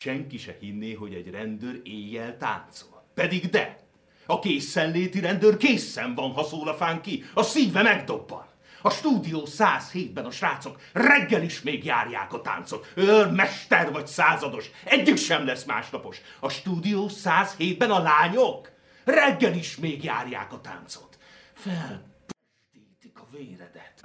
Senki se hinné, hogy egy rendőr éjjel táncol. Pedig de! A készenléti rendőr készen van, ha szól a fán ki. A szíve megdobban. A stúdió 107-ben a srácok reggel is még járják a táncot. Őr, mester vagy százados, egyik sem lesz másnapos. A stúdió 107-ben a lányok reggel is még járják a táncot. Felpestítik a véredet.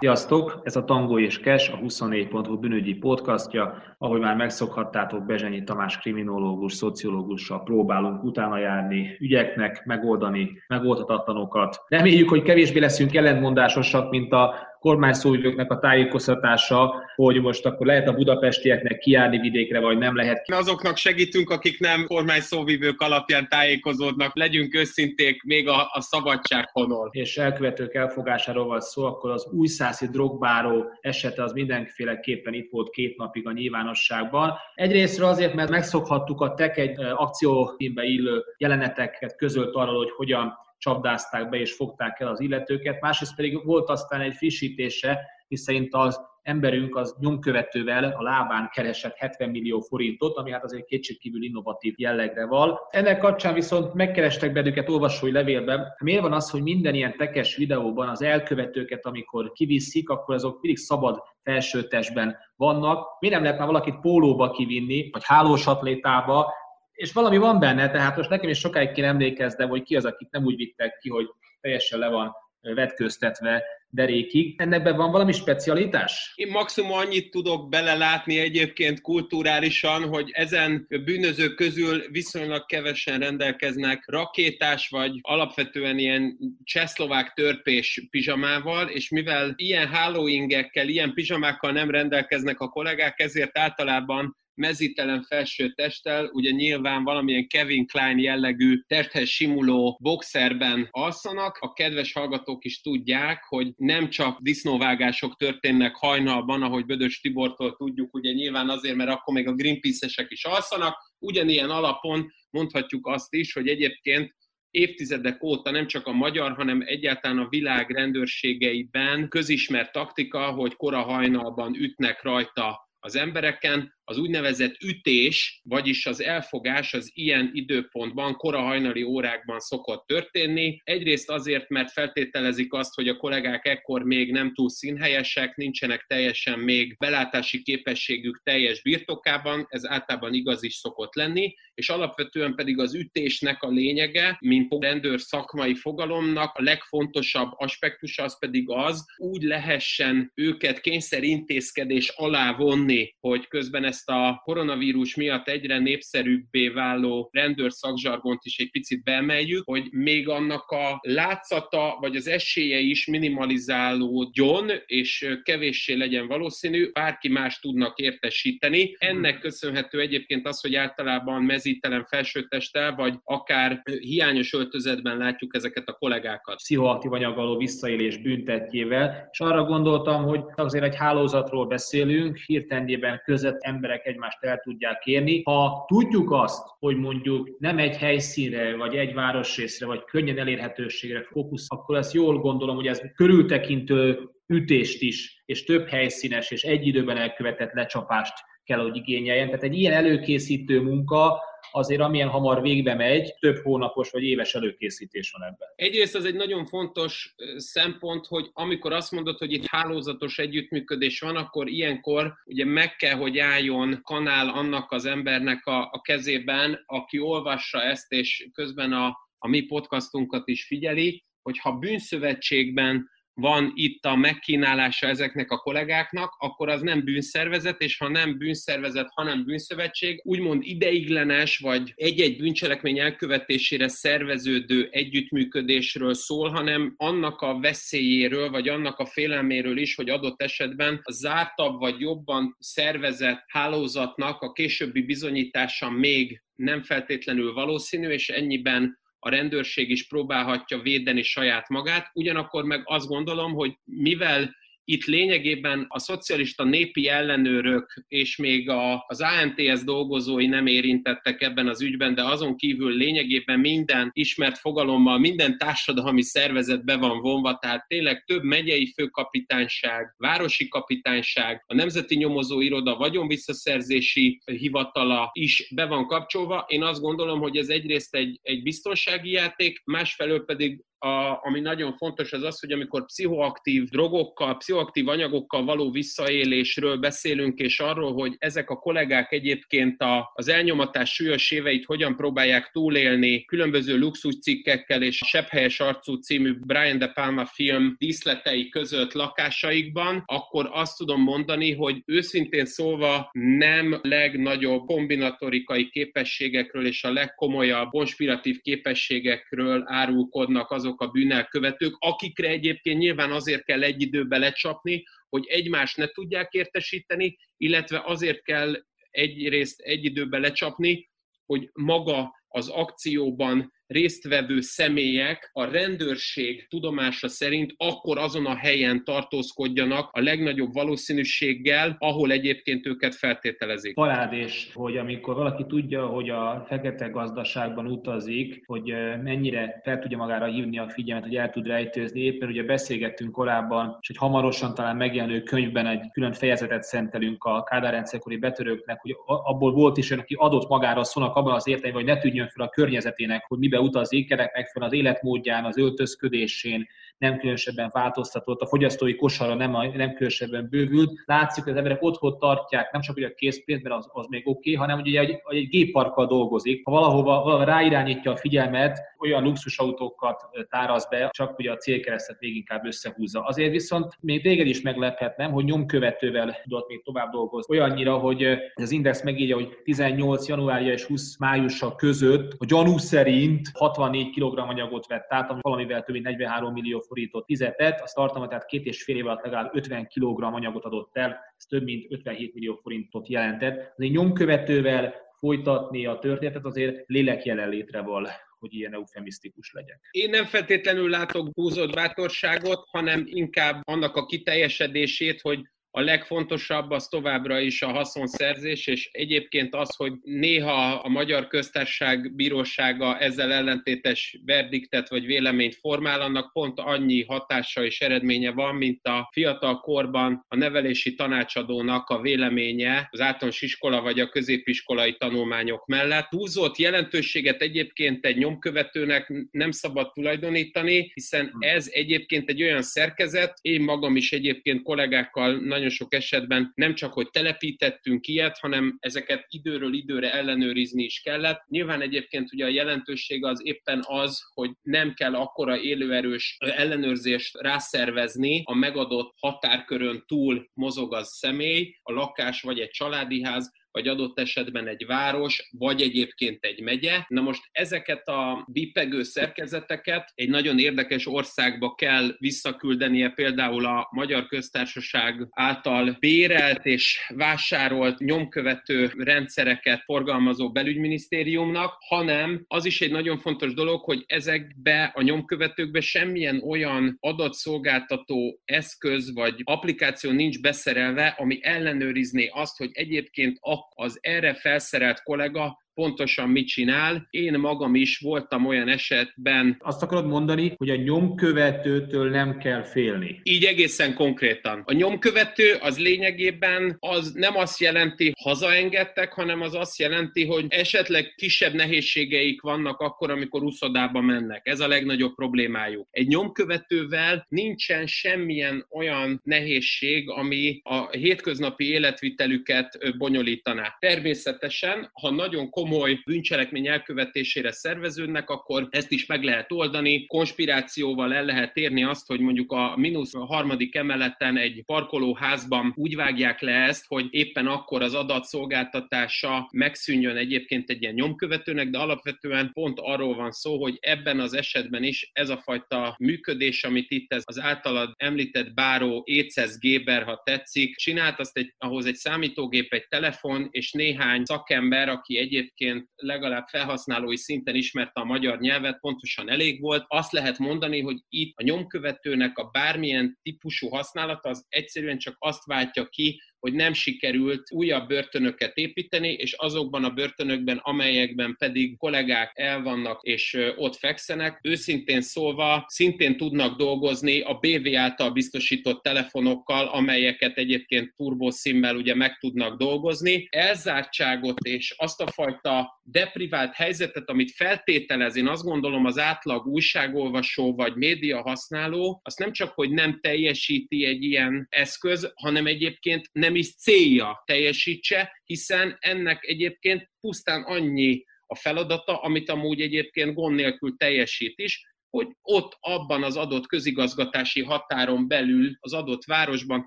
Sziasztok! Ez a Tango és Kes, a 24.hu bűnügyi podcastja, ahogy már megszokhattátok, Bezsenyi Tamás kriminológus, szociológussal próbálunk utána járni ügyeknek, megoldani megoldatlanokat. Reméljük, hogy kevésbé leszünk ellentmondásosak, mint a kormányszóvivőknek a tájékoztatása, hogy most akkor lehet a budapestieknek kiárni vidékre, vagy nem lehet. Azoknak segítünk, akik nem kormányszóvivők alapján tájékozódnak, legyünk őszinték, még a, a szabadság honol. És elkövetők elfogásáról van szó, akkor az újszászi drogbáró esete az mindenféleképpen itt volt két napig a nyilvánosságban. Egyrésztről azért, mert megszokhattuk a TEK egy akciófilmbe illő jeleneteket közölt arról, hogy hogyan csapdázták be és fogták el az illetőket, másrészt pedig volt aztán egy frissítése, miszerint az emberünk az nyomkövetővel a lábán keresett 70 millió forintot, ami hát azért kétségkívül innovatív jellegre van. Ennek kapcsán viszont megkerestek bennünket olvasói levélben. Miért van az, hogy minden ilyen tekes videóban az elkövetőket, amikor kiviszik, akkor azok mindig szabad felsőtestben vannak. Miért nem lehetne valakit pólóba kivinni, vagy hálós atlétába, és valami van benne, tehát most nekem is sokáig kéne emlékeznem, hogy ki az, akit nem úgy vittek ki, hogy teljesen le van vetköztetve derékig. Ennek van valami specialitás? Én maximum annyit tudok belelátni egyébként kulturálisan, hogy ezen bűnözők közül viszonylag kevesen rendelkeznek rakétás, vagy alapvetően ilyen csehszlovák törpés pizsamával, és mivel ilyen hálóingekkel, ilyen pizsamákkal nem rendelkeznek a kollégák, ezért általában mezítelen felső testtel, ugye nyilván valamilyen Kevin Klein jellegű testhez simuló boxerben alszanak. A kedves hallgatók is tudják, hogy nem csak disznóvágások történnek hajnalban, ahogy Bödös Tibortól tudjuk, ugye nyilván azért, mert akkor még a Greenpeace-esek is alszanak. Ugyanilyen alapon mondhatjuk azt is, hogy egyébként évtizedek óta nem csak a magyar, hanem egyáltalán a világ rendőrségeiben közismert taktika, hogy kora hajnalban ütnek rajta az embereken, az úgynevezett ütés, vagyis az elfogás az ilyen időpontban, kora hajnali órákban szokott történni. Egyrészt azért, mert feltételezik azt, hogy a kollégák ekkor még nem túl színhelyesek, nincsenek teljesen még belátási képességük teljes birtokában, ez általában igaz is szokott lenni, és alapvetően pedig az ütésnek a lényege, mint rendőr szakmai fogalomnak a legfontosabb aspektusa az pedig az, úgy lehessen őket kényszerintézkedés alá vonni, hogy közben ezt ezt a koronavírus miatt egyre népszerűbbé váló rendőr szakzsargont is egy picit beemeljük, hogy még annak a látszata vagy az esélye is minimalizálódjon, és kevéssé legyen valószínű, bárki más tudnak értesíteni. Ennek köszönhető egyébként az, hogy általában mezítelen felsőtesttel, vagy akár hiányos öltözetben látjuk ezeket a kollégákat. Pszichoaktív anyaggaló visszaélés büntetjével, és arra gondoltam, hogy azért egy hálózatról beszélünk, hirtendében között ember emberek egymást el tudják érni. Ha tudjuk azt, hogy mondjuk nem egy helyszínre, vagy egy városrészre, vagy könnyen elérhetőségre fókusz, akkor ezt jól gondolom, hogy ez körültekintő ütést is, és több helyszínes és egy időben elkövetett lecsapást kell, hogy igényeljen. Tehát egy ilyen előkészítő munka azért amilyen hamar végbe megy, több hónapos vagy éves előkészítés van ebben. Egyrészt az egy nagyon fontos szempont, hogy amikor azt mondod, hogy itt hálózatos együttműködés van, akkor ilyenkor ugye meg kell, hogy álljon kanál annak az embernek a, a kezében, aki olvassa ezt, és közben a, a mi podcastunkat is figyeli, hogy ha bűnszövetségben van itt a megkínálása ezeknek a kollégáknak, akkor az nem bűnszervezet, és ha nem bűnszervezet, hanem bűnszövetség, úgymond ideiglenes vagy egy-egy bűncselekmény elkövetésére szerveződő együttműködésről szól, hanem annak a veszélyéről, vagy annak a félelméről is, hogy adott esetben a zártabb vagy jobban szervezett hálózatnak a későbbi bizonyítása még nem feltétlenül valószínű, és ennyiben a rendőrség is próbálhatja védeni saját magát, ugyanakkor meg azt gondolom, hogy mivel itt lényegében a szocialista népi ellenőrök és még a, az ANTS dolgozói nem érintettek ebben az ügyben, de azon kívül lényegében minden ismert fogalommal, minden társadalmi szervezet be van vonva, tehát tényleg több megyei főkapitányság, városi kapitányság, a Nemzeti Nyomozó Iroda vagyonvisszaszerzési hivatala is be van kapcsolva. Én azt gondolom, hogy ez egyrészt egy, egy biztonsági játék, másfelől pedig a, ami nagyon fontos, az az, hogy amikor pszichoaktív drogokkal, pszichoaktív anyagokkal való visszaélésről beszélünk, és arról, hogy ezek a kollégák egyébként a, az elnyomatás súlyos éveit hogyan próbálják túlélni különböző luxuscikkekkel és a Sepphelyes arcú című Brian De Palma film díszletei között lakásaikban, akkor azt tudom mondani, hogy őszintén szólva nem legnagyobb kombinatorikai képességekről és a legkomolyabb konspiratív képességekről árulkodnak azok, azok a bűnelkövetők, akikre egyébként nyilván azért kell egy időbe lecsapni, hogy egymást ne tudják értesíteni, illetve azért kell egyrészt egy időbe lecsapni, hogy maga az akcióban résztvevő személyek a rendőrség tudomása szerint akkor azon a helyen tartózkodjanak a legnagyobb valószínűséggel, ahol egyébként őket feltételezik. Parádés, hogy amikor valaki tudja, hogy a fekete gazdaságban utazik, hogy mennyire fel tudja magára hívni a figyelmet, hogy el tud rejtőzni. Éppen ugye beszélgettünk korábban, és hogy hamarosan talán megjelenő könyvben egy külön fejezetet szentelünk a Kádár betörőknek, hogy abból volt is aki adott magára a szónak abban az értelemben, hogy ne tűnjön fel a környezetének, hogy mibe utazik, ennek megfelelően az életmódján, az öltözködésén nem különösebben változtatott, a fogyasztói kosara nem, nem különösebben bővült. Látszik, hogy az emberek otthon tartják, nem csak hogy a készpénzt, mert az, az még oké, okay, hanem hogy egy, egy gépparkkal dolgozik. Ha valahova, valahova ráirányítja a figyelmet, olyan luxusautókat táraz be, csak hogy a célkeresztet még inkább összehúzza. Azért viszont még téged is meglephetnem, hogy nyomkövetővel tudott még tovább dolgozni. Olyannyira, hogy az Index megírja, hogy 18 januárja és 20 májusa között a gyanú szerint 64 kg anyagot vett át, ami valamivel több mint 43 millió forintot fizetett, azt tartalma tehát két és fél év alatt legalább 50 kg anyagot adott el, ez több mint 57 millió forintot jelentett. Azért nyomkövetővel folytatni a történetet azért lélek jelenlétre van hogy ilyen eufemisztikus legyek. Én nem feltétlenül látok búzott bátorságot, hanem inkább annak a kiteljesedését, hogy a legfontosabb az továbbra is a haszonszerzés, és egyébként az, hogy néha a Magyar Köztársaság Bírósága ezzel ellentétes verdiktet vagy véleményt formál, annak pont annyi hatása és eredménye van, mint a fiatal korban a nevelési tanácsadónak a véleménye az általános iskola vagy a középiskolai tanulmányok mellett. Túlzott jelentőséget egyébként egy nyomkövetőnek nem szabad tulajdonítani, hiszen ez egyébként egy olyan szerkezet, én magam is egyébként kollégákkal nagyon sok esetben nem csak, hogy telepítettünk ilyet, hanem ezeket időről időre ellenőrizni is kellett. Nyilván egyébként ugye a jelentőség az éppen az, hogy nem kell akkora élőerős ellenőrzést rászervezni, a megadott határkörön túl mozog az személy, a lakás vagy egy családi ház, vagy adott esetben egy város, vagy egyébként egy megye. Na most ezeket a bipegő szerkezeteket egy nagyon érdekes országba kell visszaküldenie, például a Magyar Köztársaság által bérelt és vásárolt nyomkövető rendszereket forgalmazó belügyminisztériumnak, hanem az is egy nagyon fontos dolog, hogy ezekbe a nyomkövetőkbe semmilyen olyan adatszolgáltató eszköz vagy applikáció nincs beszerelve, ami ellenőrizné azt, hogy egyébként a az erre felszerelt kollega pontosan mit csinál. Én magam is voltam olyan esetben. Azt akarod mondani, hogy a nyomkövetőtől nem kell félni? Így egészen konkrétan. A nyomkövető az lényegében az nem azt jelenti, hazaengedtek, hanem az azt jelenti, hogy esetleg kisebb nehézségeik vannak akkor, amikor uszodába mennek. Ez a legnagyobb problémájuk. Egy nyomkövetővel nincsen semmilyen olyan nehézség, ami a hétköznapi életvitelüket bonyolítaná. Természetesen, ha nagyon komoly komoly bűncselekmény elkövetésére szerveződnek, akkor ezt is meg lehet oldani. Konspirációval el lehet érni azt, hogy mondjuk a mínusz harmadik emeleten egy parkolóházban úgy vágják le ezt, hogy éppen akkor az adatszolgáltatása megszűnjön egyébként egy ilyen nyomkövetőnek, de alapvetően pont arról van szó, hogy ebben az esetben is ez a fajta működés, amit itt ez az általad említett báró Écesz Géber, ha tetszik, csinált azt egy, ahhoz egy számítógép, egy telefon és néhány szakember, aki egyébként egyébként legalább felhasználói szinten ismerte a magyar nyelvet, pontosan elég volt. Azt lehet mondani, hogy itt a nyomkövetőnek a bármilyen típusú használata az egyszerűen csak azt váltja ki, hogy nem sikerült újabb börtönöket építeni, és azokban a börtönökben, amelyekben pedig kollégák el vannak és ott fekszenek, őszintén szólva szintén tudnak dolgozni a BV által biztosított telefonokkal, amelyeket egyébként turbószimmel ugye meg tudnak dolgozni. Elzártságot és azt a fajta deprivált helyzetet, amit feltételez, én azt gondolom az átlag újságolvasó vagy média használó, azt nem csak, hogy nem teljesíti egy ilyen eszköz, hanem egyébként nem nem is célja teljesítse, hiszen ennek egyébként pusztán annyi a feladata, amit amúgy egyébként gond nélkül teljesít is, hogy ott abban az adott közigazgatási határon belül az adott városban,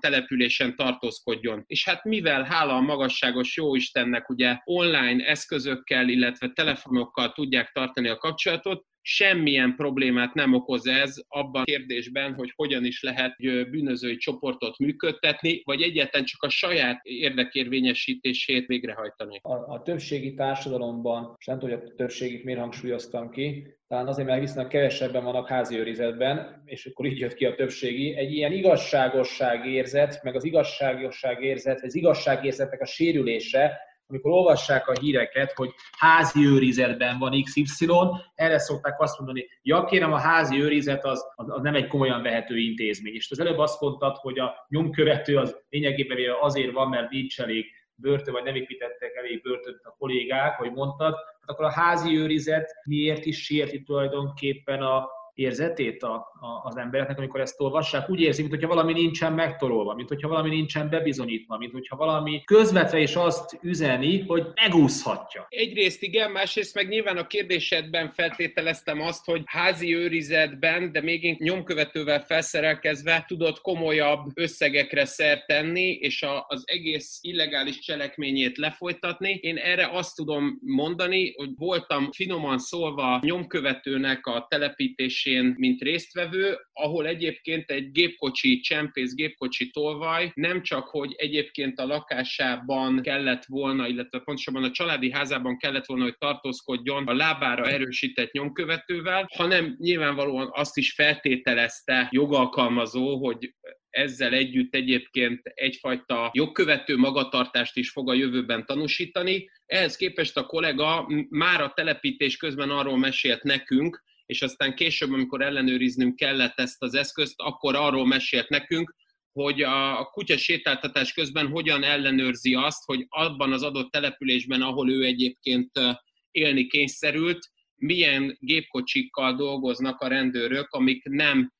településen tartózkodjon. És hát mivel hála a magasságos jóistennek ugye online eszközökkel, illetve telefonokkal tudják tartani a kapcsolatot, semmilyen problémát nem okoz ez abban a kérdésben, hogy hogyan is lehet bűnözői csoportot működtetni, vagy egyáltalán csak a saját érdekérvényesítését végrehajtani. A, a többségi társadalomban, és nem tudom, hogy a többségit miért hangsúlyoztam ki, talán azért, mert viszonylag kevesebben vannak házi őrizetben, és akkor így jött ki a többségi, egy ilyen igazságosság érzet, meg az igazságosság érzet, az igazságérzetnek a sérülése, amikor olvassák a híreket, hogy házi őrizetben van XY, erre szokták azt mondani, ja kérem, a házi őrizet az, az, nem egy komolyan vehető intézmény. És az előbb azt mondtad, hogy a nyomkövető az lényegében azért van, mert nincs elég börtön, vagy nem építettek elég börtönt a kollégák, hogy mondtad, hát akkor a házi őrizet miért is sérti tulajdonképpen a, érzetét a, a, az embereknek, amikor ezt olvassák. Úgy érzik, mintha valami nincsen megtorolva, mintha valami nincsen bebizonyítva, mintha valami közvetve is azt üzeni, hogy megúszhatja. Egyrészt igen, másrészt meg nyilván a kérdésedben feltételeztem azt, hogy házi őrizetben, de még nyomkövetővel felszerelkezve tudott komolyabb összegekre szert tenni, és a, az egész illegális cselekményét lefolytatni. Én erre azt tudom mondani, hogy voltam finoman szólva nyomkövetőnek a telepítés mérkőzésén, mint résztvevő, ahol egyébként egy gépkocsi csempész, gépkocsi tolvaj nem csak, hogy egyébként a lakásában kellett volna, illetve pontosabban a családi házában kellett volna, hogy tartózkodjon a lábára erősített nyomkövetővel, hanem nyilvánvalóan azt is feltételezte jogalkalmazó, hogy ezzel együtt egyébként egyfajta jogkövető magatartást is fog a jövőben tanúsítani. Ehhez képest a kollega már a telepítés közben arról mesélt nekünk, és aztán később, amikor ellenőriznünk kellett ezt az eszközt, akkor arról mesélt nekünk, hogy a kutya sétáltatás közben hogyan ellenőrzi azt, hogy abban az adott településben, ahol ő egyébként élni kényszerült, milyen gépkocsikkal dolgoznak a rendőrök, amik nem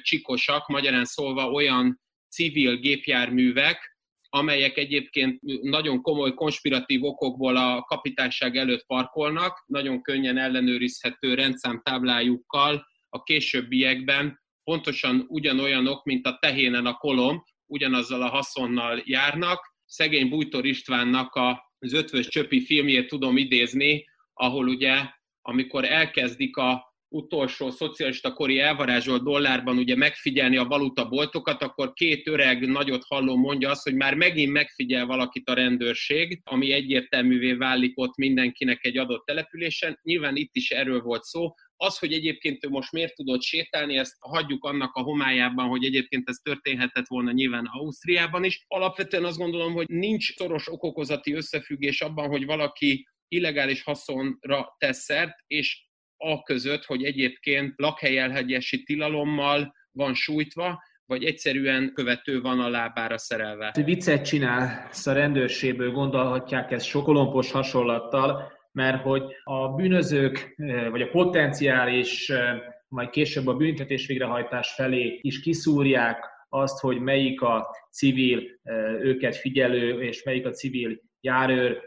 csikosak, magyarán szólva olyan civil gépjárművek, amelyek egyébként nagyon komoly konspiratív okokból a kapitányság előtt parkolnak, nagyon könnyen ellenőrizhető rendszámtáblájukkal a későbbiekben pontosan ugyanolyanok, mint a tehénen a kolom, ugyanazzal a haszonnal járnak. Szegény Bújtor Istvánnak az ötvös csöpi filmjét tudom idézni, ahol ugye, amikor elkezdik a utolsó szocialista kori elvarázsolt dollárban ugye megfigyelni a valutaboltokat, akkor két öreg nagyot halló mondja azt, hogy már megint megfigyel valakit a rendőrség, ami egyértelművé válik ott mindenkinek egy adott településen. Nyilván itt is erről volt szó, az, hogy egyébként ő most miért tudott sétálni, ezt hagyjuk annak a homályában, hogy egyébként ez történhetett volna nyilván Ausztriában is. Alapvetően azt gondolom, hogy nincs szoros okokozati összefüggés abban, hogy valaki illegális haszonra tesz szert, és a között, hogy egyébként lakhelyelhegyesi tilalommal van sújtva, vagy egyszerűen követő van a lábára szerelve. Viccet csinálsz a rendőrségből, gondolhatják ezt sokolompos hasonlattal, mert hogy a bűnözők, vagy a potenciális, majd később a büntetés végrehajtás felé is kiszúrják azt, hogy melyik a civil őket figyelő, és melyik a civil járőr,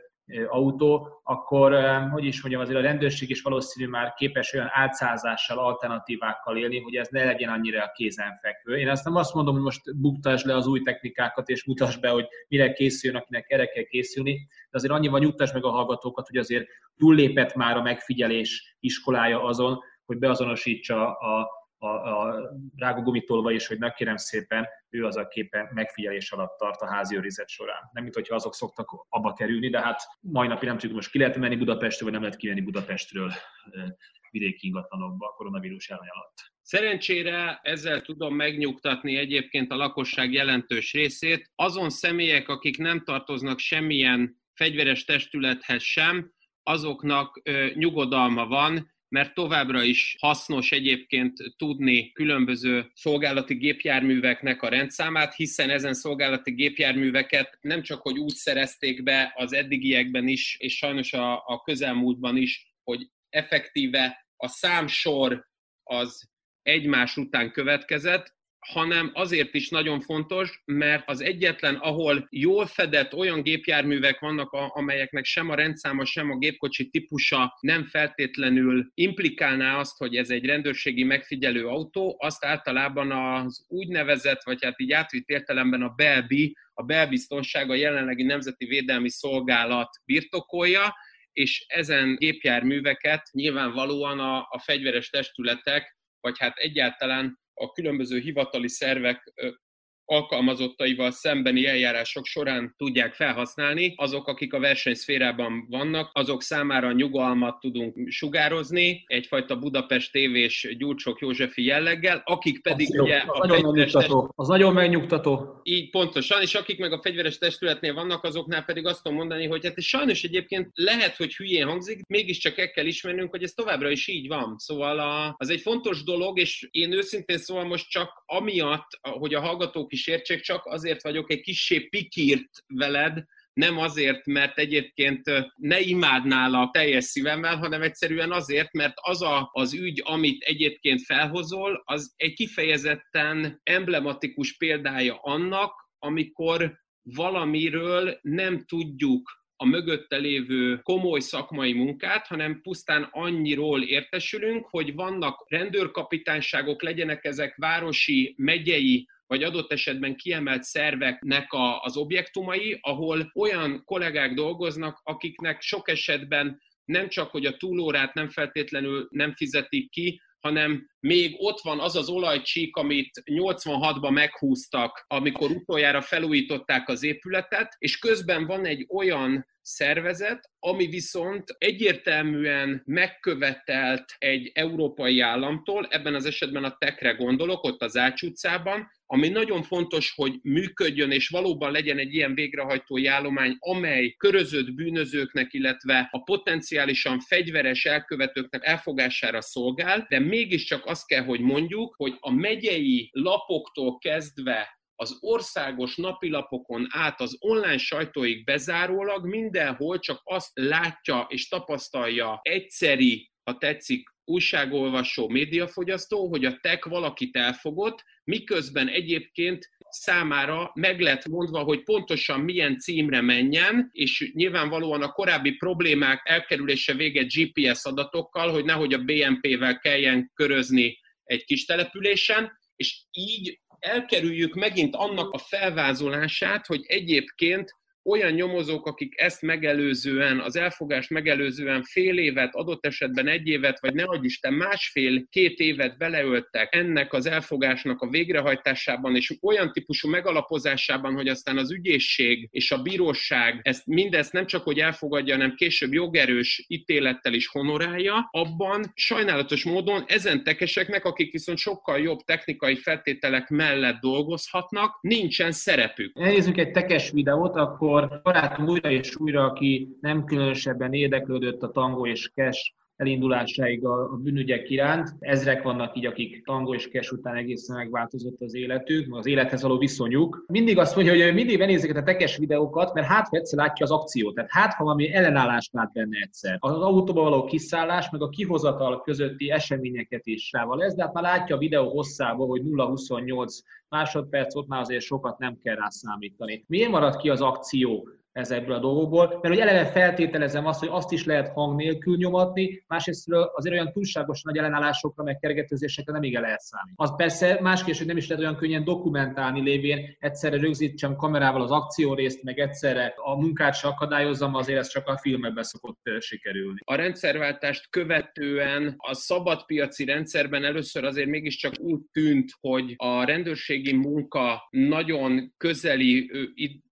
autó, akkor, hogy is mondjam, azért a rendőrség is valószínű már képes olyan átszázással, alternatívákkal élni, hogy ez ne legyen annyira kézenfekvő. Én azt nem azt mondom, hogy most buktasd le az új technikákat, és mutasd be, hogy mire készüljön, akinek erre kell készülni, de azért annyival nyugtass meg a hallgatókat, hogy azért túllépett már a megfigyelés iskolája azon, hogy beazonosítsa a, a, a rágógumitolva is, hogy megkérem szépen, ő az, aki éppen megfigyelés alatt tart a házi őrizet során. Nem, mint hogyha azok szoktak abba kerülni, de hát mai napig nem tudjuk, most ki lehet menni Budapestről, vagy nem lehet kimenni Budapestről vidéki ingatlanokba a koronavírus járvány alatt. Szerencsére ezzel tudom megnyugtatni egyébként a lakosság jelentős részét. Azon személyek, akik nem tartoznak semmilyen fegyveres testülethez sem, azoknak ö, nyugodalma van, mert továbbra is hasznos egyébként tudni különböző szolgálati gépjárműveknek a rendszámát, hiszen ezen szolgálati gépjárműveket nem csak, hogy úgy szerezték be az eddigiekben is, és sajnos a, a közelmúltban is, hogy effektíve a számsor az egymás után következett, hanem azért is nagyon fontos, mert az egyetlen, ahol jól fedett olyan gépjárművek vannak, amelyeknek sem a rendszáma, sem a gépkocsi típusa nem feltétlenül implikálná azt, hogy ez egy rendőrségi megfigyelő autó, azt általában az úgynevezett, vagy hát így átvitt értelemben a belbi, a belbiztonság, a jelenlegi Nemzeti Védelmi Szolgálat birtokolja, és ezen gépjárműveket nyilvánvalóan a, a fegyveres testületek, vagy hát egyáltalán a különböző hivatali szervek alkalmazottaival szembeni eljárások során tudják felhasználni. Azok, akik a versenyszférában vannak, azok számára nyugalmat tudunk sugározni, egyfajta Budapest tévés Gyurcsok Józsefi jelleggel, akik pedig az ugye az a nagyon megnyugtató. Az nagyon megnyugtató. Így pontosan, és akik meg a fegyveres testületnél vannak, azoknál pedig azt tudom mondani, hogy hát sajnos egyébként lehet, hogy hülyén hangzik, mégiscsak el kell ismernünk, hogy ez továbbra is így van. Szóval a, az egy fontos dolog, és én őszintén szóval most csak amiatt, hogy a hallgatók is értsék, csak azért vagyok egy kissé pikírt veled, nem azért, mert egyébként ne imádnál a teljes szívemmel, hanem egyszerűen azért, mert az a, az ügy, amit egyébként felhozol, az egy kifejezetten emblematikus példája annak, amikor valamiről nem tudjuk a mögötte lévő komoly szakmai munkát, hanem pusztán annyiról értesülünk, hogy vannak rendőrkapitányságok, legyenek ezek városi, megyei vagy adott esetben kiemelt szerveknek a, az objektumai, ahol olyan kollégák dolgoznak, akiknek sok esetben nem csak, hogy a túlórát nem feltétlenül nem fizetik ki, hanem még ott van az az olajcsík, amit 86-ban meghúztak, amikor utoljára felújították az épületet, és közben van egy olyan szervezet, ami viszont egyértelműen megkövetelt egy európai államtól, ebben az esetben a tekre gondolok, ott az Ács utcában, ami nagyon fontos, hogy működjön, és valóban legyen egy ilyen végrehajtói állomány, amely körözött bűnözőknek, illetve a potenciálisan fegyveres elkövetőknek elfogására szolgál, de mégiscsak azt kell, hogy mondjuk, hogy a megyei lapoktól kezdve az országos napilapokon át az online sajtóig bezárólag mindenhol csak azt látja és tapasztalja egyszeri, ha tetszik, újságolvasó, médiafogyasztó, hogy a tech valakit elfogott, miközben egyébként számára meg lett mondva, hogy pontosan milyen címre menjen, és nyilvánvalóan a korábbi problémák elkerülése véget GPS adatokkal, hogy nehogy a BNP-vel kelljen körözni egy kis településen, és így elkerüljük megint annak a felvázolását, hogy egyébként olyan nyomozók, akik ezt megelőzően, az elfogást megelőzően fél évet, adott esetben egy évet, vagy ne Isten másfél-két évet beleöltek ennek az elfogásnak a végrehajtásában, és olyan típusú megalapozásában, hogy aztán az ügyészség és a bíróság ezt mindezt nem csak hogy elfogadja, hanem később jogerős ítélettel is honorálja, abban sajnálatos módon ezen tekeseknek, akik viszont sokkal jobb technikai feltételek mellett dolgozhatnak, nincsen szerepük. Elnézzük egy tekes videót, akkor amikor barátom újra és újra, aki nem különösebben érdeklődött a tangó és cash elindulásáig a, a bűnügyek iránt. Ezrek vannak így, akik tango és kes után egészen megváltozott az életük, az élethez való viszonyuk. Mindig azt mondja, hogy mindig benéz a tekes videókat, mert hát egyszer látja az akciót, tehát hát ha valami ellenállást lát benne egyszer. Az autóba való kiszállás, meg a kihozatal közötti eseményeket is rával ez, de hát már látja a videó hosszába, hogy 0-28 másodperc, ott már azért sokat nem kell rá számítani. Miért marad ki az akció ezekből a dolgokból, mert hogy eleve feltételezem azt, hogy azt is lehet hang nélkül nyomatni, másrészt azért olyan túlságosan nagy ellenállásokra, meg kergetőzésekre nem igen lehet szállni. Az persze másképp, hogy nem is lehet olyan könnyen dokumentálni lévén, egyszerre rögzítsem kamerával az akciórészt, meg egyszerre a munkát se akadályozzam, azért ez csak a filmekben szokott sikerülni. A rendszerváltást követően a szabadpiaci rendszerben először azért mégiscsak úgy tűnt, hogy a rendőrségi munka nagyon közeli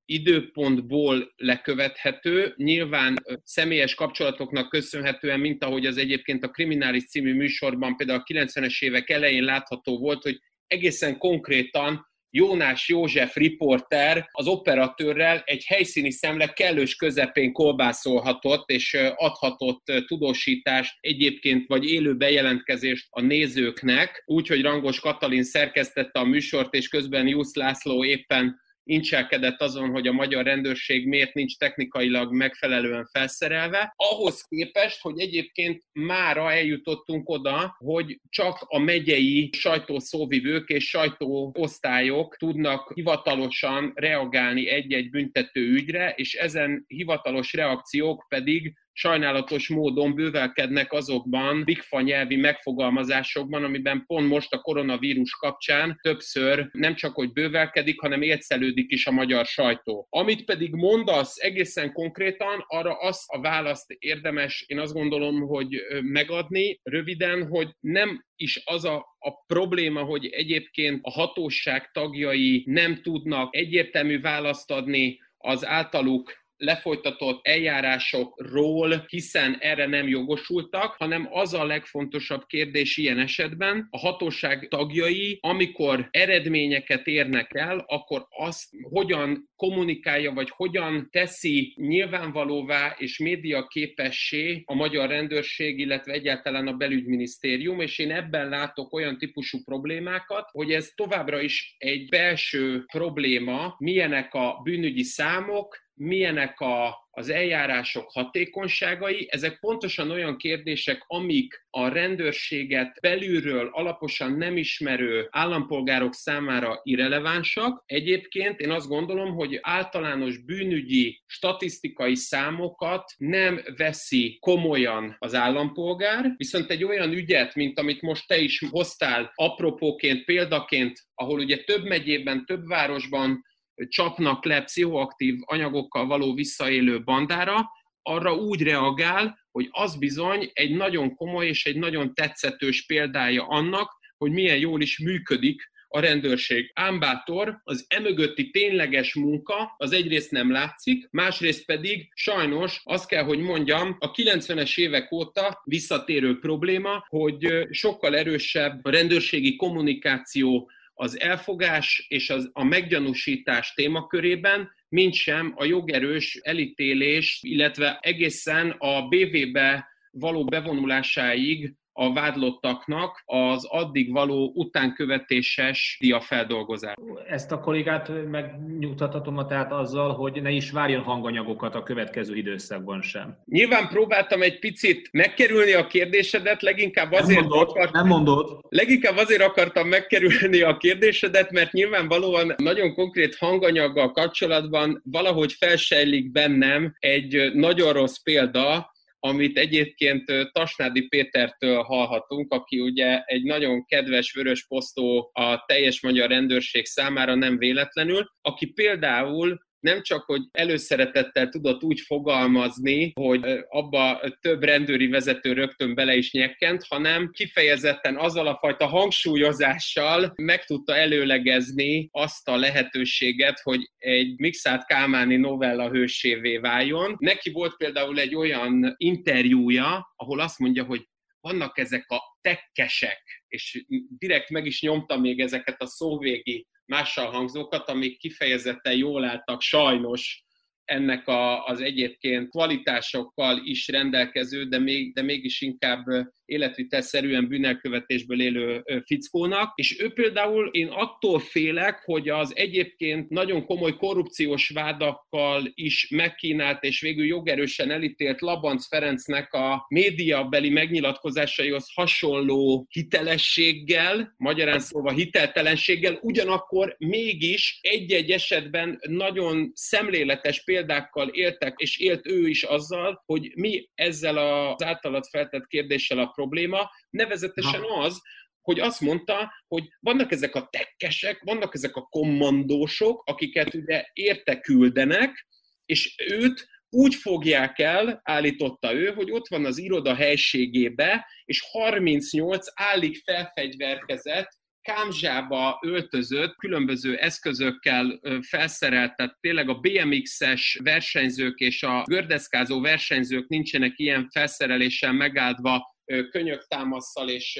időpontból lekövethető, nyilván személyes kapcsolatoknak köszönhetően, mint ahogy az egyébként a Kriminális című műsorban például a 90-es évek elején látható volt, hogy egészen konkrétan Jónás József riporter az operatőrrel egy helyszíni szemle kellős közepén kolbászolhatott és adhatott tudósítást egyébként vagy élő bejelentkezést a nézőknek, úgyhogy Rangos Katalin szerkesztette a műsort, és közben Jusz László éppen incselkedett azon, hogy a magyar rendőrség miért nincs technikailag megfelelően felszerelve, ahhoz képest, hogy egyébként mára eljutottunk oda, hogy csak a megyei sajtószóvivők és sajtóosztályok tudnak hivatalosan reagálni egy-egy büntető ügyre, és ezen hivatalos reakciók pedig sajnálatos módon bővelkednek azokban bigfa nyelvi megfogalmazásokban, amiben pont most a koronavírus kapcsán többször nem csak hogy bővelkedik, hanem élszelődik is a magyar sajtó. Amit pedig mondasz egészen konkrétan, arra azt a választ érdemes, én azt gondolom, hogy megadni röviden, hogy nem is az a, a probléma, hogy egyébként a hatóság tagjai nem tudnak egyértelmű választ adni az általuk lefolytatott eljárásokról, hiszen erre nem jogosultak, hanem az a legfontosabb kérdés ilyen esetben, a hatóság tagjai, amikor eredményeket érnek el, akkor azt hogyan kommunikálja, vagy hogyan teszi nyilvánvalóvá és média képessé a magyar rendőrség, illetve egyáltalán a belügyminisztérium, és én ebben látok olyan típusú problémákat, hogy ez továbbra is egy belső probléma, milyenek a bűnügyi számok, milyenek a, az eljárások hatékonyságai, ezek pontosan olyan kérdések, amik a rendőrséget belülről alaposan nem ismerő állampolgárok számára irrelevánsak. Egyébként én azt gondolom, hogy általános bűnügyi statisztikai számokat nem veszi komolyan az állampolgár, viszont egy olyan ügyet, mint amit most te is hoztál apropóként, példaként, ahol ugye több megyében, több városban csapnak le pszichoaktív anyagokkal való visszaélő bandára, arra úgy reagál, hogy az bizony egy nagyon komoly és egy nagyon tetszetős példája annak, hogy milyen jól is működik a rendőrség. Ámbátor, az emögötti tényleges munka az egyrészt nem látszik, másrészt pedig sajnos azt kell, hogy mondjam, a 90-es évek óta visszatérő probléma, hogy sokkal erősebb a rendőrségi kommunikáció az elfogás és az, a meggyanúsítás témakörében, mint sem a jogerős elítélés, illetve egészen a BV-be való bevonulásáig a vádlottaknak az addig való utánkövetéses diafeldolgozás. Ezt a kollégát megnyugtathatom tehát azzal, hogy ne is várjon hanganyagokat a következő időszakban sem. Nyilván próbáltam egy picit megkerülni a kérdésedet, leginkább azért nem mondod, akartam, nem mondod. Leginkább azért akartam megkerülni a kérdésedet, mert nyilvánvalóan nagyon konkrét hanganyaggal kapcsolatban valahogy felsejlik bennem egy nagyon rossz példa, amit egyébként Tasnádi Pétertől hallhatunk, aki ugye egy nagyon kedves vörös posztó a teljes magyar rendőrség számára nem véletlenül, aki például nem csak, hogy előszeretettel tudott úgy fogalmazni, hogy abba több rendőri vezető rögtön bele is nyekkent, hanem kifejezetten azzal a fajta hangsúlyozással meg tudta előlegezni azt a lehetőséget, hogy egy Mixát Kálmáni novella hősévé váljon. Neki volt például egy olyan interjúja, ahol azt mondja, hogy vannak ezek a tekkesek, és direkt meg is nyomta még ezeket a szóvégi mással hangzókat, amik kifejezetten jól álltak sajnos ennek a, az egyébként kvalitásokkal is rendelkező, de, még, de mégis inkább életvitelszerűen bűnelkövetésből élő fickónak, és ő például én attól félek, hogy az egyébként nagyon komoly korrupciós vádakkal is megkínált és végül jogerősen elítélt Labanc Ferencnek a médiabeli megnyilatkozásaihoz hasonló hitelességgel, magyarán szólva hiteltelenséggel, ugyanakkor mégis egy-egy esetben nagyon szemléletes példákkal éltek, és élt ő is azzal, hogy mi ezzel az általad feltett kérdéssel a probléma, nevezetesen az, hogy azt mondta, hogy vannak ezek a tekkesek, vannak ezek a kommandósok, akiket ugye érte küldenek, és őt úgy fogják el, állította ő, hogy ott van az iroda helységébe, és 38 állig felfegyverkezett, kámzsába öltözött, különböző eszközökkel felszerelt, tehát tényleg a BMX-es versenyzők és a gördeszkázó versenyzők nincsenek ilyen felszereléssel megáldva könyöktámasszal és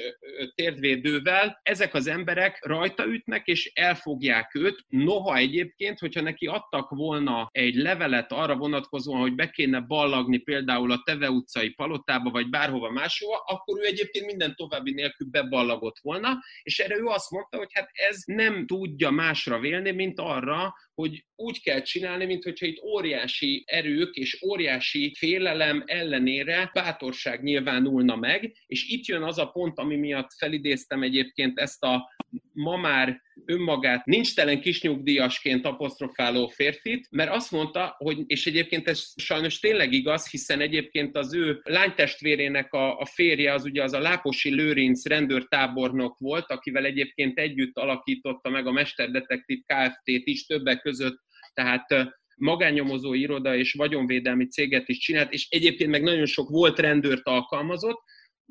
térdvédővel, ezek az emberek rajta ütnek, és elfogják őt. Noha egyébként, hogyha neki adtak volna egy levelet arra vonatkozóan, hogy be kéne ballagni például a Teve utcai palotába, vagy bárhova máshova, akkor ő egyébként minden további nélkül beballagott volna, és erre ő azt mondta, hogy hát ez nem tudja másra vélni, mint arra, hogy úgy kell csinálni, mint hogyha itt óriási erők és óriási félelem ellenére bátorság nyilvánulna meg, és itt jön az a pont, ami miatt felidéztem egyébként ezt a ma már önmagát nincs telen kisnyugdíjasként apostrofáló férfit, mert azt mondta, hogy, és egyébként ez sajnos tényleg igaz, hiszen egyébként az ő lánytestvérének a, a férje az ugye az a Láposi Lőrinc rendőrtábornok volt, akivel egyébként együtt alakította meg a Mesterdetektív Kft-t is többek között, tehát magánnyomozó iroda és vagyonvédelmi céget is csinált, és egyébként meg nagyon sok volt rendőrt alkalmazott,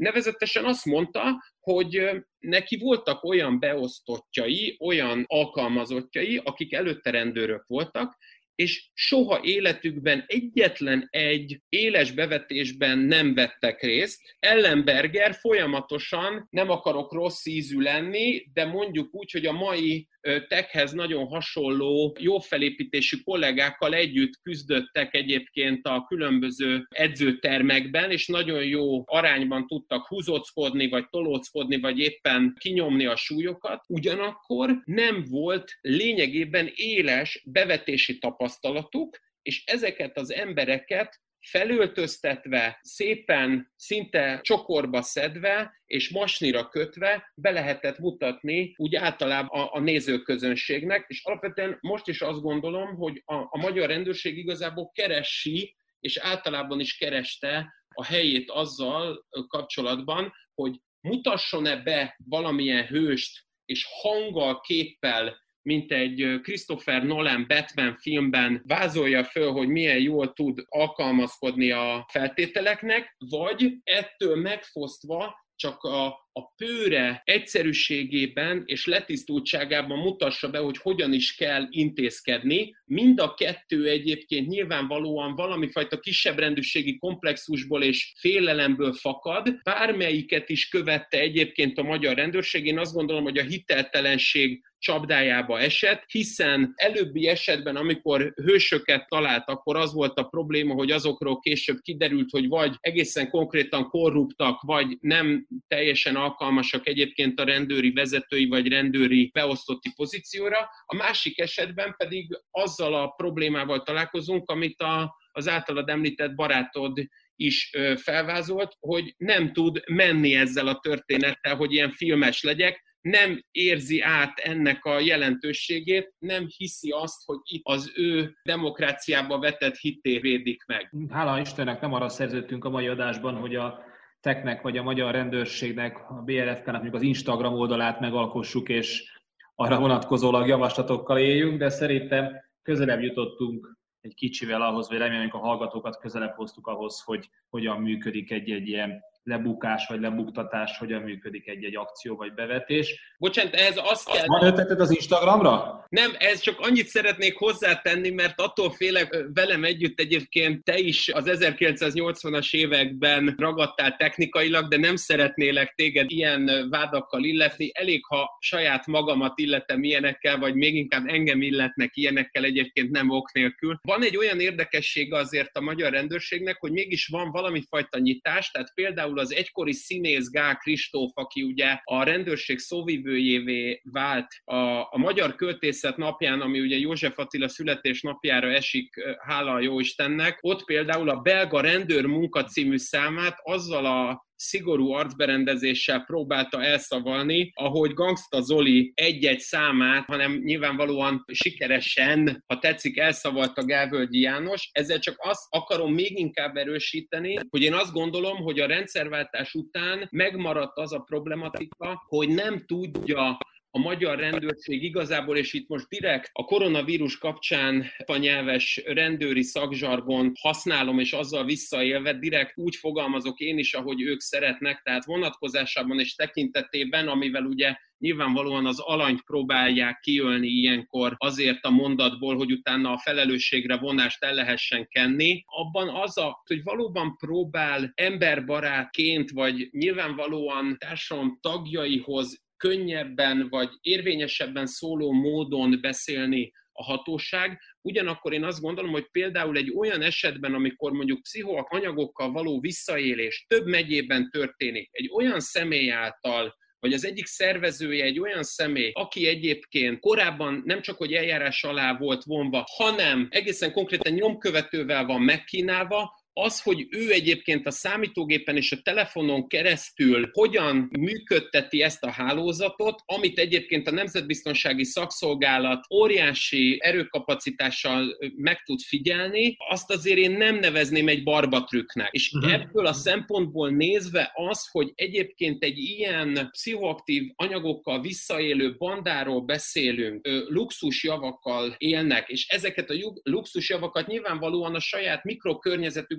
nevezetesen azt mondta, hogy neki voltak olyan beosztottjai, olyan alkalmazottjai, akik előtte rendőrök voltak, és soha életükben egyetlen egy éles bevetésben nem vettek részt. Ellenberger folyamatosan, nem akarok rossz ízű lenni, de mondjuk úgy, hogy a mai techhez nagyon hasonló, jó felépítésű kollégákkal együtt küzdöttek egyébként a különböző edzőtermekben, és nagyon jó arányban tudtak húzockodni, vagy tolóckodni, vagy éppen kinyomni a súlyokat. Ugyanakkor nem volt lényegében éles bevetési tapasztalatuk, és ezeket az embereket felöltöztetve, szépen, szinte csokorba szedve és masnira kötve be lehetett mutatni úgy általában a, a nézőközönségnek, és alapvetően most is azt gondolom, hogy a, a magyar rendőrség igazából keresi, és általában is kereste a helyét azzal kapcsolatban, hogy mutasson-e be valamilyen hőst, és hanggal, képpel mint egy Christopher Nolan Batman filmben vázolja föl, hogy milyen jól tud alkalmazkodni a feltételeknek, vagy ettől megfosztva csak a, a pőre egyszerűségében és letisztultságában mutassa be, hogy hogyan is kell intézkedni. Mind a kettő egyébként nyilvánvalóan valami fajta kisebb rendűségi komplexusból és félelemből fakad. Bármelyiket is követte egyébként a magyar rendőrség. Én azt gondolom, hogy a hiteltelenség csapdájába esett, hiszen előbbi esetben, amikor hősöket talált, akkor az volt a probléma, hogy azokról később kiderült, hogy vagy egészen konkrétan korruptak, vagy nem teljesen alkalmasak egyébként a rendőri vezetői vagy rendőri beosztotti pozícióra. A másik esetben pedig azzal a problémával találkozunk, amit a, az általad említett barátod is felvázolt, hogy nem tud menni ezzel a történettel, hogy ilyen filmes legyek, nem érzi át ennek a jelentőségét, nem hiszi azt, hogy itt az ő demokráciába vetett hitté védik meg. Hála Istennek nem arra szerződtünk a mai adásban, hogy a teknek vagy a magyar rendőrségnek, a BRFK-nak mondjuk az Instagram oldalát megalkossuk, és arra vonatkozólag javaslatokkal éljünk, de szerintem közelebb jutottunk egy kicsivel ahhoz, vagy remélem, a hallgatókat közelebb hoztuk ahhoz, hogy hogyan működik egy-egy ilyen lebukás vagy lebuktatás, hogyan működik egy-egy akció vagy bevetés. Bocsánat, ez azt kell... Van ötleted az Instagramra? Nem, ez csak annyit szeretnék hozzátenni, mert attól félek velem együtt egyébként te is az 1980-as években ragadtál technikailag, de nem szeretnélek téged ilyen vádakkal illetni. Elég, ha saját magamat illetem ilyenekkel, vagy még inkább engem illetnek ilyenekkel egyébként nem ok nélkül. Van egy olyan érdekessége azért a magyar rendőrségnek, hogy mégis van valami fajta nyitás, tehát például az egykori színész Gál Kristóf, aki ugye a rendőrség szóvivőjévé vált a, a Magyar Költészet napján, ami ugye József Attila születésnapjára esik, hála a Jóistennek, ott például a belga rendőr munka című számát azzal a szigorú arcberendezéssel próbálta elszavalni, ahogy Gangsta Zoli egy-egy számát, hanem nyilvánvalóan sikeresen, ha tetszik, elszavalta Gávölgyi János. Ezzel csak azt akarom még inkább erősíteni, hogy én azt gondolom, hogy a rendszerváltás után megmaradt az a problematika, hogy nem tudja a magyar rendőrség igazából, és itt most direkt a koronavírus kapcsán a nyelves rendőri szakzsargon használom, és azzal visszaélve direkt úgy fogalmazok én is, ahogy ők szeretnek, tehát vonatkozásában és tekintetében, amivel ugye nyilvánvalóan az alanyt próbálják kiölni ilyenkor azért a mondatból, hogy utána a felelősségre vonást el lehessen kenni. Abban az a, hogy valóban próbál emberbarátként, vagy nyilvánvalóan társadalom tagjaihoz könnyebben vagy érvényesebben szóló módon beszélni a hatóság. Ugyanakkor én azt gondolom, hogy például egy olyan esetben, amikor mondjuk pszichoanyagokkal való visszaélés több megyében történik, egy olyan személy által, vagy az egyik szervezője egy olyan személy, aki egyébként korábban nem csak hogy eljárás alá volt vonva, hanem egészen konkrétan nyomkövetővel van megkínálva, az, hogy ő egyébként a számítógépen és a telefonon keresztül hogyan működteti ezt a hálózatot, amit egyébként a Nemzetbiztonsági Szakszolgálat óriási erőkapacitással meg tud figyelni, azt azért én nem nevezném egy barbatrüknek. És uh-huh. ebből a szempontból nézve az, hogy egyébként egy ilyen pszichoaktív anyagokkal visszaélő bandáról beszélünk, luxusjavakkal élnek, és ezeket a luxusjavakat nyilvánvalóan a saját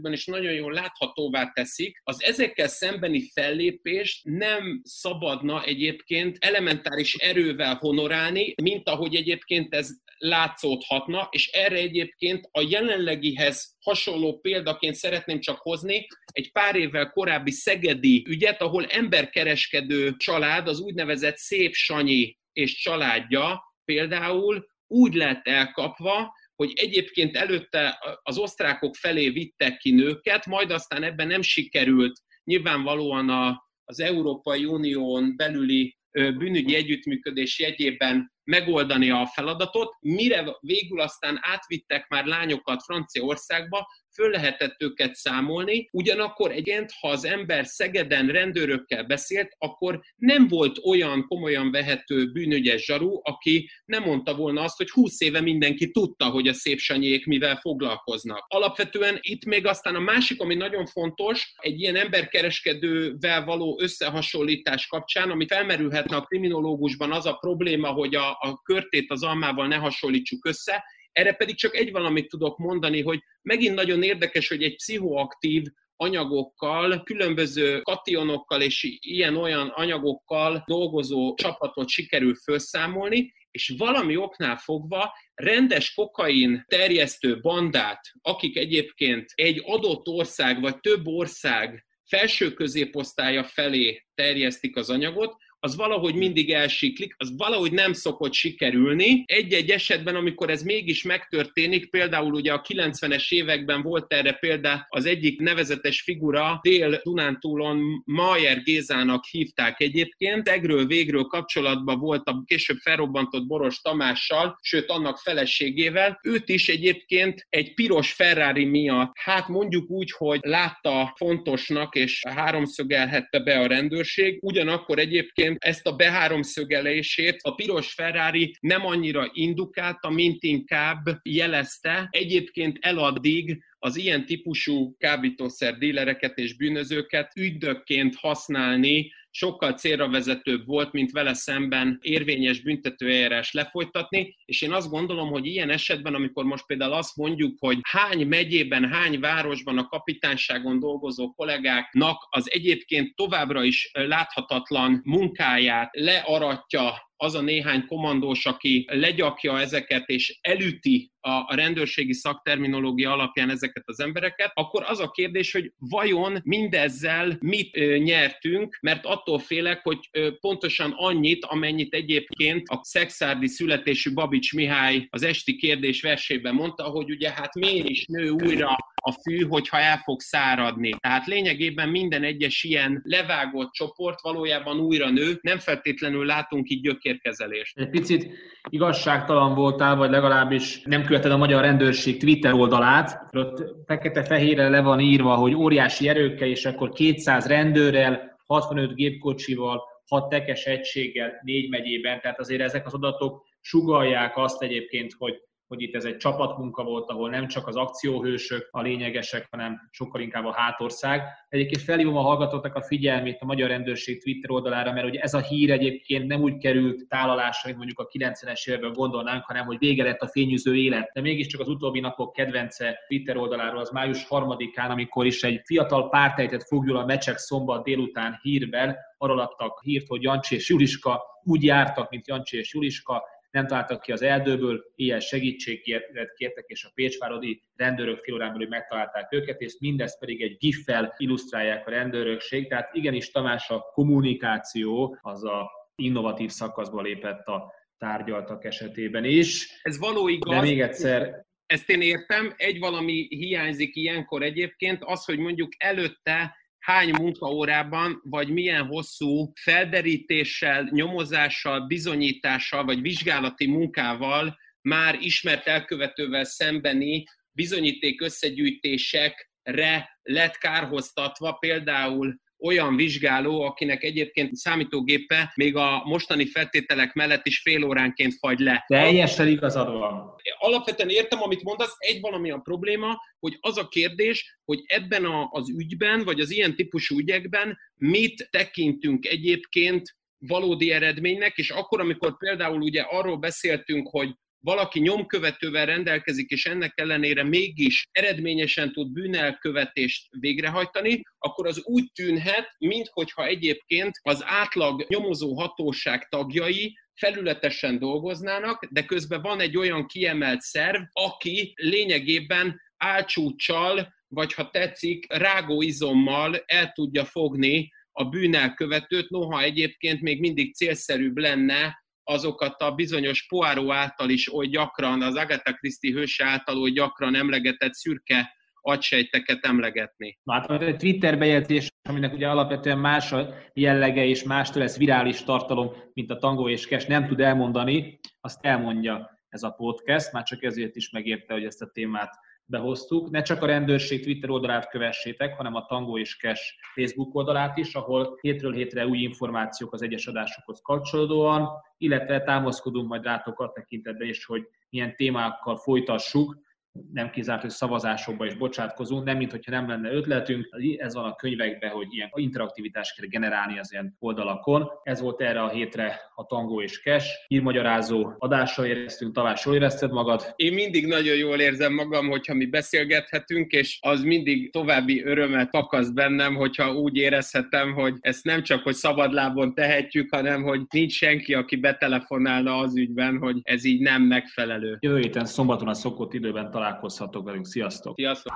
mikrokörnyezetükben is nagyon jól láthatóvá teszik, az ezekkel szembeni fellépést nem szabadna egyébként elementáris erővel honorálni, mint ahogy egyébként ez látszódhatna, és erre egyébként a jelenlegihez hasonló példaként szeretném csak hozni egy pár évvel korábbi szegedi ügyet, ahol emberkereskedő család, az úgynevezett Szép Sanyi és családja például úgy lett elkapva, hogy egyébként előtte az osztrákok felé vittek ki nőket, majd aztán ebben nem sikerült nyilvánvalóan a, az Európai Unión belüli bűnügyi együttműködés jegyében megoldani a feladatot, mire végül aztán átvittek már lányokat Franciaországba, föl lehetett őket számolni, ugyanakkor egyébként, ha az ember Szegeden rendőrökkel beszélt, akkor nem volt olyan komolyan vehető bűnügyes zsaru, aki nem mondta volna azt, hogy 20 éve mindenki tudta, hogy a szép mivel foglalkoznak. Alapvetően itt még aztán a másik, ami nagyon fontos, egy ilyen emberkereskedővel való összehasonlítás kapcsán, ami felmerülhetne a kriminológusban az a probléma, hogy a, a körtét az almával ne hasonlítsuk össze, erre pedig csak egy valamit tudok mondani, hogy megint nagyon érdekes, hogy egy pszichoaktív anyagokkal, különböző kationokkal és ilyen-olyan anyagokkal dolgozó csapatot sikerül felszámolni, és valami oknál fogva rendes kokain terjesztő bandát, akik egyébként egy adott ország vagy több ország felső középosztálya felé terjesztik az anyagot, az valahogy mindig elsiklik, az valahogy nem szokott sikerülni. Egy-egy esetben, amikor ez mégis megtörténik, például ugye a 90-es években volt erre példa az egyik nevezetes figura, Dél-Dunántúlon Mayer Gézának hívták egyébként, egről végről kapcsolatban volt a később felrobbantott Boros Tamással, sőt annak feleségével. Őt is egyébként egy piros Ferrari miatt, hát mondjuk úgy, hogy látta fontosnak és háromszögelhette be a rendőrség, ugyanakkor egyébként egyébként ezt a beháromszögelését a piros Ferrari nem annyira indukálta, mint inkább jelezte. Egyébként eladdig az ilyen típusú kábítószer dílereket és bűnözőket ügydökként használni sokkal célra vezetőbb volt, mint vele szemben érvényes büntetőeljárás lefolytatni, és én azt gondolom, hogy ilyen esetben, amikor most például azt mondjuk, hogy hány megyében, hány városban a kapitányságon dolgozó kollégáknak az egyébként továbbra is láthatatlan munkáját learatja az a néhány komandós, aki legyakja ezeket és elüti a rendőrségi szakterminológia alapján ezeket az embereket, akkor az a kérdés, hogy vajon mindezzel mit nyertünk, mert attól félek, hogy pontosan annyit, amennyit egyébként a szexárdi születésű Babics Mihály az esti kérdés versében mondta, hogy ugye hát miért is nő újra a fű, hogyha el fog száradni. Tehát lényegében minden egyes ilyen levágott csoport valójában újra nő, nem feltétlenül látunk így gyökérkezelést. Egy picit igazságtalan voltál, vagy legalábbis nem követed a magyar rendőrség Twitter oldalát. Ott fekete-fehérre le van írva, hogy óriási erőkkel, és akkor 200 rendőrrel, 65 gépkocsival, 6 tekes egységgel négy megyében, tehát azért ezek az adatok sugalják azt egyébként, hogy hogy itt ez egy csapatmunka volt, ahol nem csak az akcióhősök a lényegesek, hanem sokkal inkább a hátország. Egyébként felhívom a hallgatóknak a figyelmét a Magyar Rendőrség Twitter oldalára, mert ugye ez a hír egyébként nem úgy került tálalásra, mint mondjuk a 90-es években gondolnánk, hanem hogy vége lett a fényűző élet. De mégiscsak az utóbbi napok kedvence Twitter oldaláról az május harmadikán, amikor is egy fiatal pártejtet fogjul a mecsek szombat délután hírben, arról adtak hírt, hogy Jancsi és Juliska úgy jártak, mint Jancsi és Juliska, nem találtak ki az erdőből, ilyen segítséget kértek, és a pécsvárodi rendőrök fél órán belül megtalálták őket, és mindezt pedig egy GIF-fel illusztrálják a rendőrökség. Tehát igenis, Tamás, a kommunikáció az a innovatív szakaszba lépett a tárgyaltak esetében is. Ez való igaz. De még egyszer, ezt én értem, egy valami hiányzik ilyenkor egyébként, az, hogy mondjuk előtte hány munkaórában, vagy milyen hosszú felderítéssel, nyomozással, bizonyítással, vagy vizsgálati munkával már ismert elkövetővel szembeni bizonyíték összegyűjtésekre lett kárhoztatva, például olyan vizsgáló, akinek egyébként számítógépe még a mostani feltételek mellett is fél óránként fagy le. Teljesen igazad van. Alapvetően értem, amit mondasz, egy valami a probléma, hogy az a kérdés, hogy ebben a, az ügyben, vagy az ilyen típusú ügyekben mit tekintünk egyébként valódi eredménynek, és akkor, amikor például ugye arról beszéltünk, hogy valaki nyomkövetővel rendelkezik, és ennek ellenére mégis eredményesen tud bűnelkövetést végrehajtani, akkor az úgy tűnhet, minthogyha egyébként az átlag nyomozó hatóság tagjai felületesen dolgoznának, de közben van egy olyan kiemelt szerv, aki lényegében álcsúcsal, vagy ha tetszik, rágóizommal el tudja fogni a bűnelkövetőt, noha egyébként még mindig célszerűbb lenne azokat a bizonyos Poirot által is oly gyakran, az Agatha Christie hőse által oly gyakran emlegetett szürke agysejteket emlegetni. Na, hát a Twitter bejegyzés, aminek ugye alapvetően más a jellege és mástól lesz virális tartalom, mint a tangó és kes, nem tud elmondani, azt elmondja ez a podcast, már csak ezért is megérte, hogy ezt a témát behoztuk. Ne csak a rendőrség Twitter oldalát kövessétek, hanem a Tango és Cash Facebook oldalát is, ahol hétről hétre új információk az egyes adásokhoz kapcsolódóan, illetve támaszkodunk majd rátok a tekintetben is, hogy milyen témákkal folytassuk, nem kizárt, hogy szavazásokba is bocsátkozunk, nem mint hogyha nem lenne ötletünk. Ez van a könyvekben, hogy ilyen interaktivitást kell generálni az ilyen oldalakon. Ez volt erre a hétre a Tango és Cash. Hírmagyarázó adással éreztünk, Tavás, jól érezted magad? Én mindig nagyon jól érzem magam, hogyha mi beszélgethetünk, és az mindig további örömet fakaszt bennem, hogyha úgy érezhetem, hogy ezt nem csak, hogy szabadlábon tehetjük, hanem hogy nincs senki, aki betelefonálna az ügyben, hogy ez így nem megfelelő. Jövő héten szombaton a szokott időben találkozhatok velünk. Sziasztok! Sziasztok!